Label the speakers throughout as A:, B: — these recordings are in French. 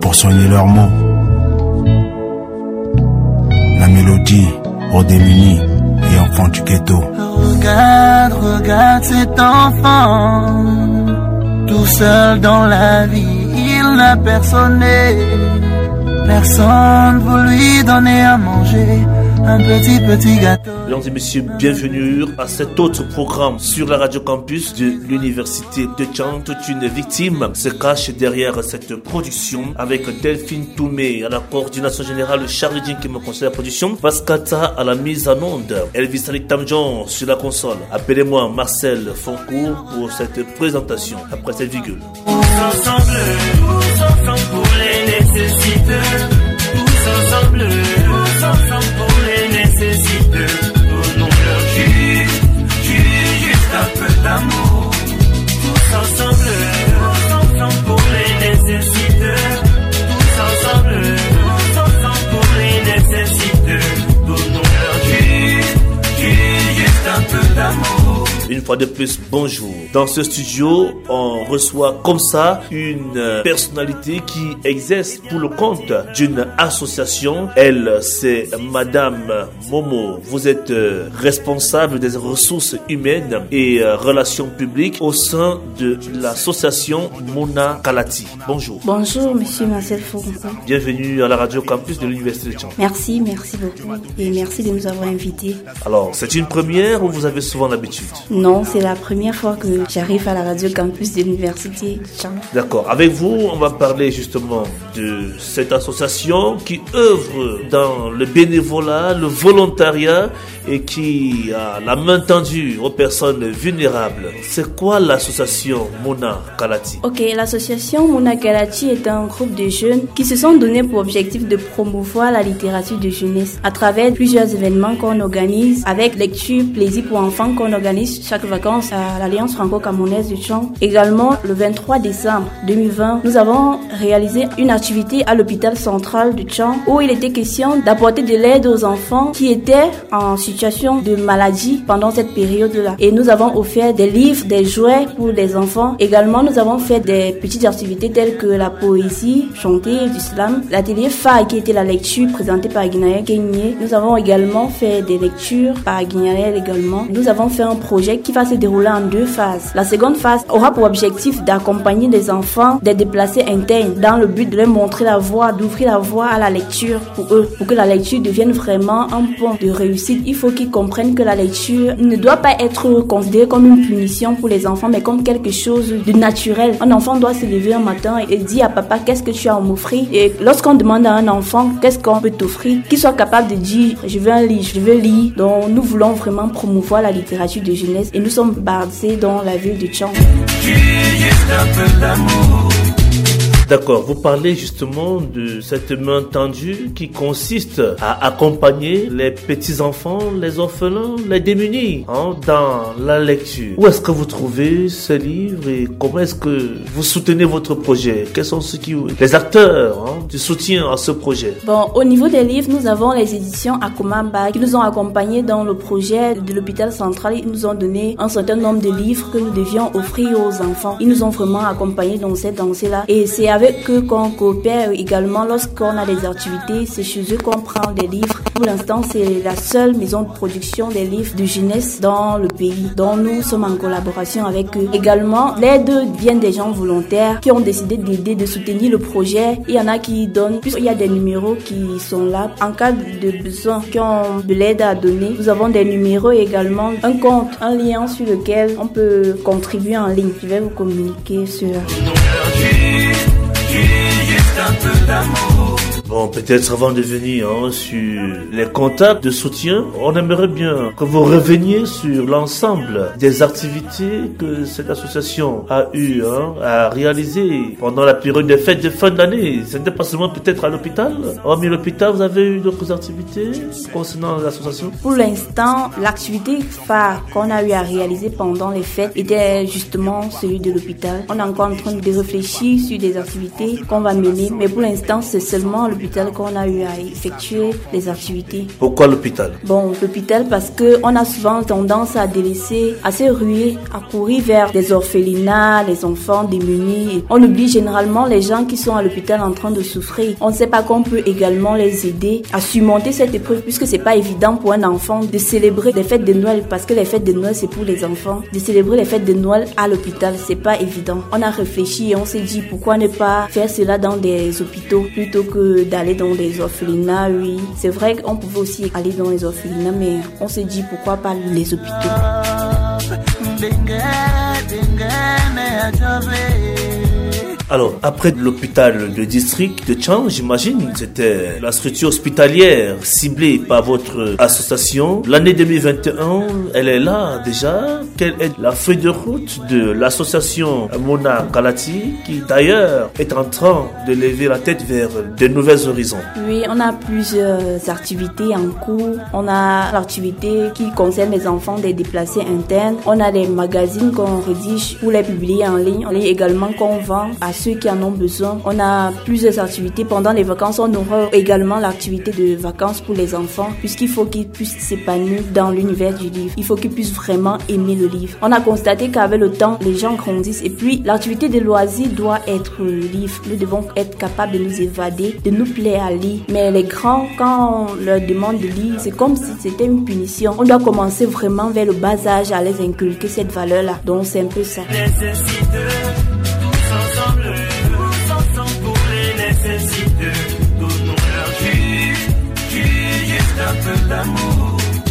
A: pour soigner leurs maux. La mélodie aux démunis et enfants du ghetto.
B: Regarde, regarde cet enfant, tout seul dans la vie, il n'a personne. Personne pour lui donner à manger un petit petit gâteau.
C: Mesdames et messieurs, bienvenue à cet autre programme sur la radio campus de l'université de. Toute une victime se cache derrière cette production avec Delphine Toumé à la coordination générale, Charles Jean qui me conseille la production, Pascata à la mise en onde, Elvis Ali Tamjon sur la console. Appelez-moi Marcel Foncourt pour cette présentation après cette virgule.
B: Tous ensemble, tous ensemble pour les nécessiteux.
C: De plus, bonjour. Dans ce studio, on reçoit comme ça une euh, personnalité qui exerce pour le compte d'une association. Elle, c'est Madame Momo. Vous êtes euh, responsable des ressources humaines et euh, relations publiques au sein de l'association Mona Kalati. Bonjour.
D: Bonjour, monsieur Marcel Foucault.
C: Bienvenue à la radio campus de l'Université de Chang.
D: Merci, merci beaucoup. Et merci de nous avoir invités.
C: Alors, c'est une première ou vous avez souvent l'habitude?
D: Non, c'est la première fois que j'arrive à la radio campus de l'université.
C: D'accord. Avec vous, on va parler justement de cette association qui œuvre dans le bénévolat, le volontariat et qui a la main tendue aux personnes vulnérables. C'est quoi l'association Mona Kalati?
D: Ok, l'association Mona Kalati est un groupe de jeunes qui se sont donnés pour objectif de promouvoir la littérature de jeunesse à travers plusieurs événements qu'on organise avec lecture, plaisir pour enfants qu'on organise chaque vacances à l'Alliance franco-camerounaise du Chang. Également, le 23 décembre 2020, nous avons réalisé une activité à l'hôpital central du Chang où il était question d'apporter de l'aide aux enfants qui étaient en situation de maladie pendant cette période-là. Et nous avons offert des livres, des jouets pour les enfants. Également, nous avons fait des petites activités telles que la poésie chantée du slam, l'atelier phare qui était la lecture présentée par Guinaya Kenyé. Nous avons également fait des lectures par Guinaya également. Nous avons fait un projet qui va se dérouler en deux phases. La seconde phase aura pour objectif d'accompagner les enfants des déplacés internes dans le but de leur montrer la voie, d'ouvrir la voie à la lecture pour eux, pour que la lecture devienne vraiment un pont de réussite. Il faut qu'ils comprennent que la lecture ne doit pas être considérée comme une punition pour les enfants, mais comme quelque chose de naturel. Un enfant doit se lever un matin et dire à papa qu'est-ce que tu as à m'offrir? Et lorsqu'on demande à un enfant qu'est-ce qu'on peut t'offrir, qu'il soit capable de dire je veux un livre, je veux lire. Donc nous voulons vraiment promouvoir la littérature de jeunesse et nous sommes basés dans la ville de Chang.
C: D'accord, vous parlez justement de cette main tendue qui consiste à accompagner les petits-enfants, les orphelins, les démunis hein, dans la lecture. Où est-ce que vous trouvez ces livres et comment est-ce que vous soutenez votre projet? Quels sont ceux qui, les acteurs hein, du soutien à ce projet?
D: Bon, au niveau des livres, nous avons les éditions Akumamba qui nous ont accompagnés dans le projet de l'hôpital central. Ils nous ont donné un certain nombre de livres que nous devions offrir aux enfants. Ils nous ont vraiment accompagnés dans cette lancée-là. Et c'est avec eux qu'on coopère également lorsqu'on a des activités. C'est chez eux qu'on prend des livres. Pour l'instant, c'est la seule maison de production des livres de jeunesse dans le pays. dont nous sommes en collaboration avec eux. Également, l'aide vient des gens volontaires qui ont décidé d'aider, de soutenir le projet. Il y en a qui donnent. Il y a des numéros qui sont là. En cas de besoin, qui ont de l'aide à donner, nous avons des numéros également. Un compte, un lien sur lequel on peut contribuer en ligne. Je vais vous communiquer sur
B: Peu d'amour.
C: Bon, peut-être avant de venir hein, sur les contacts de soutien, on aimerait bien que vous reveniez sur l'ensemble des activités que cette association a eu hein, à réaliser pendant la période des fêtes de fin d'année. Ce n'était pas seulement peut-être à l'hôpital. Hormis l'hôpital, vous avez eu d'autres activités concernant l'association?
D: Pour l'instant, l'activité phare qu'on a eu à réaliser pendant les fêtes était justement celui de l'hôpital. On est encore en train de réfléchir sur des activités qu'on va mener, mais pour l'instant, c'est seulement le l'hôpital qu'on a eu à effectuer les activités.
C: Pourquoi l'hôpital
D: Bon, l'hôpital parce que on a souvent tendance à délaisser, à se ruer, à courir vers des orphelinats, les enfants démunis. On oublie généralement les gens qui sont à l'hôpital en train de souffrir. On ne sait pas qu'on peut également les aider à surmonter cette épreuve puisque c'est pas évident pour un enfant de célébrer les fêtes de Noël parce que les fêtes de Noël c'est pour les enfants. De célébrer les fêtes de Noël à l'hôpital, c'est pas évident. On a réfléchi et on s'est dit pourquoi ne pas faire cela dans des hôpitaux plutôt que d'aller dans des orphelinats, oui. C'est vrai qu'on pouvait aussi aller dans les orphelinats, mais on s'est dit pourquoi pas les hôpitaux.
C: Alors, après l'hôpital de district de Chang, j'imagine, c'était la structure hospitalière ciblée par votre association. L'année 2021, elle est là déjà. Quelle est la feuille de route de l'association Mona Kalati, qui d'ailleurs est en train de lever la tête vers de nouvelles horizons?
D: Oui, on a plusieurs activités en cours. On a l'activité qui concerne les enfants des déplacés internes. On a des magazines qu'on rédige pour les publier en ligne. On lit également qu'on vend à ceux qui en ont besoin. On a plusieurs activités. Pendant les vacances, on aura également l'activité de vacances pour les enfants, puisqu'il faut qu'ils puissent s'épanouir dans l'univers du livre. Il faut qu'ils puissent vraiment aimer le livre. On a constaté qu'avec le temps, les gens grandissent et puis l'activité de loisirs doit être le livre. Nous devons être capables de nous évader, de nous plaire à lire. Mais les grands, quand on leur demande de lire, c'est comme si c'était une punition. On doit commencer vraiment vers le bas âge à les inculquer cette valeur-là. Donc c'est un peu ça.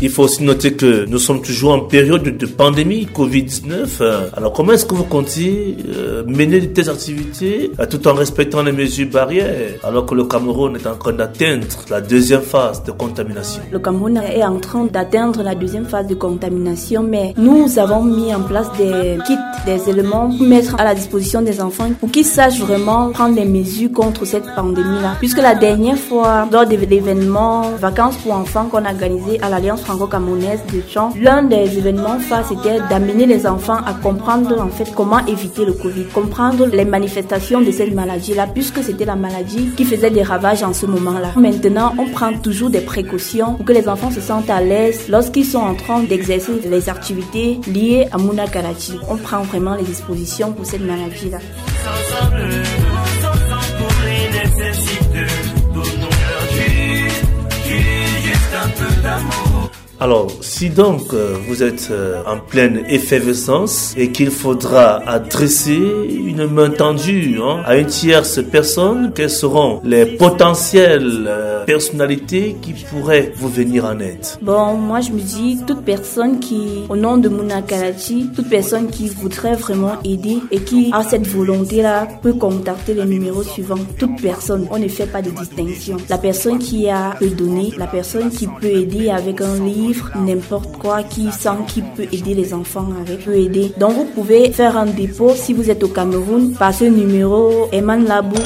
C: Il faut aussi noter que nous sommes toujours en période de pandémie Covid-19. Euh, Alors comment est-ce que vous comptez euh, mener telles activités euh, tout en respectant les mesures barrières alors que le Cameroun est en train d'atteindre la deuxième phase de contamination?
D: Le Cameroun est en train d'atteindre la deuxième phase de contamination, mais nous avons mis en place des kits, des éléments pour mettre à la disposition des enfants pour qu'ils sachent vraiment prendre les mesures contre cette pandémie-là. Puisque la dernière fois, lors de l'événement Vacances pour enfants qu'on a organisé à l'Alliance franco-camerounaise de Champ, l'un des événements phares c'était d'amener les enfants à comprendre en fait comment éviter le Covid, comprendre les manifestations de cette maladie-là, puisque c'était la maladie qui faisait des ravages en ce moment-là. Maintenant, on prend toujours des précautions pour que les enfants se sentent à l'aise lorsqu'ils sont en train d'exercer les activités liées à Muna Karachi. On prend vraiment les dispositions pour cette maladie-là.
C: Alors, si donc euh, vous êtes euh, en pleine effervescence et qu'il faudra adresser une main tendue hein, à une tierce personne, quelles seront les potentielles euh, personnalités qui pourraient vous venir en aide?
D: Bon, moi je me dis, toute personne qui, au nom de Muna Karachi, toute personne qui voudrait vraiment aider et qui a cette volonté-là peut contacter les numéros suivants. Toute personne, on ne fait pas de distinction. La personne qui a peut donner, la personne qui peut aider avec un livre, n'importe quoi, qui sent qui peut aider les enfants avec, peut aider. Donc vous pouvez faire un dépôt si vous êtes au Cameroun par ce numéro Eman Labou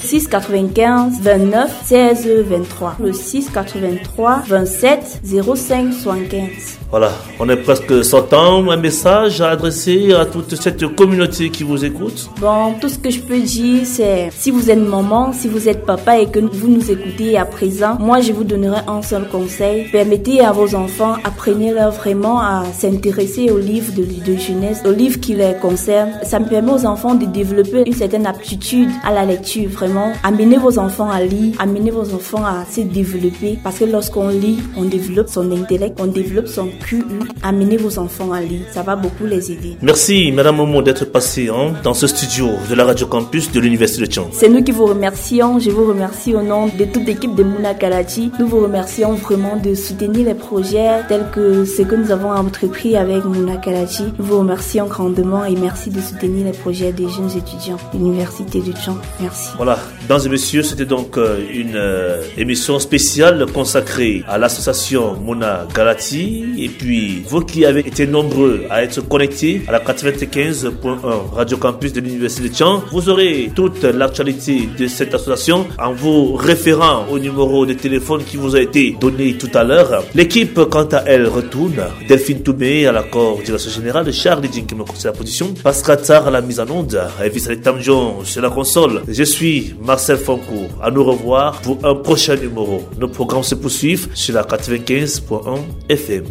D: 6 95 29 16 23. Le 6 83 27 05 75.
C: Voilà, on est presque sortant. Un message à adresser à toute cette communauté qui vous écoute.
D: Bon, tout ce que je peux dire, c'est si vous êtes maman, si vous êtes papa et que vous nous écoutez à présent, moi je vous donnerai un seul conseil. Permettez à vos enfants, apprenez-leur vraiment à s'intéresser aux livres de, de jeunesse, aux livres qui les concernent. Ça me permet aux enfants de développer une certaine aptitude à la lecture, vraiment. Amenez vos enfants à lire, amenez vos enfants à se développer parce que lorsqu'on lit, on développe son intellect, on développe son QI. Amenez vos enfants à lire, ça va beaucoup les aider.
C: Merci, Madame Momo, d'être passée hein, dans ce studio de la Radio Campus de l'Université de Tchang.
D: C'est nous qui vous remercions. Je vous remercie au nom de toute l'équipe de Mouna Karachi. Nous vous remercions vraiment de soutenir les projets tels que ce que nous avons entrepris avec Mouna Karachi. Nous vous remercions grandement et merci de soutenir les projets des jeunes étudiants de l'Université de Tchang. Merci.
C: Voilà, mesdames et messieurs, c'était donc euh, une euh, émission spéciale consacrée à l'association Mona Galati. Et puis, vous qui avez été nombreux à être connectés à la 95.1 Radio Campus de l'Université de Tchang, vous aurez toute l'actualité de cette association en vous référant au numéro de téléphone qui vous a été donné tout à l'heure. L'équipe, quant à elle, retourne. Delphine Toumé à la coordination générale, Charles Djin qui me conseille la position, Pascal Tsar à la mise en onde, Visalet Tamjon sur la console. Je suis ici Marcel Foncourt. À nous revoir pour un prochain numéro. Nos programmes se poursuivent sur la 95.1 FM.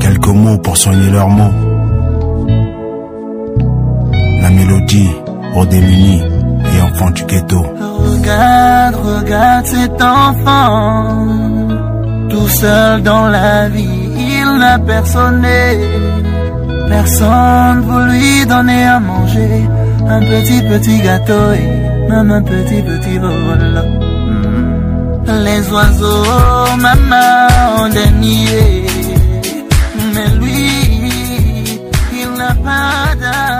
A: Quelques mots pour soigner leurs mots. La mélodie aux démunis et enfants du ghetto.
E: Regarde, regarde cet enfant, tout seul dans la vie, il n'a personne. Personne pour lui donner à manger, un petit petit gâteau et maman petit petit vol. Mm. Les oiseaux, maman, ont des mais lui, il n'a pas d'âme.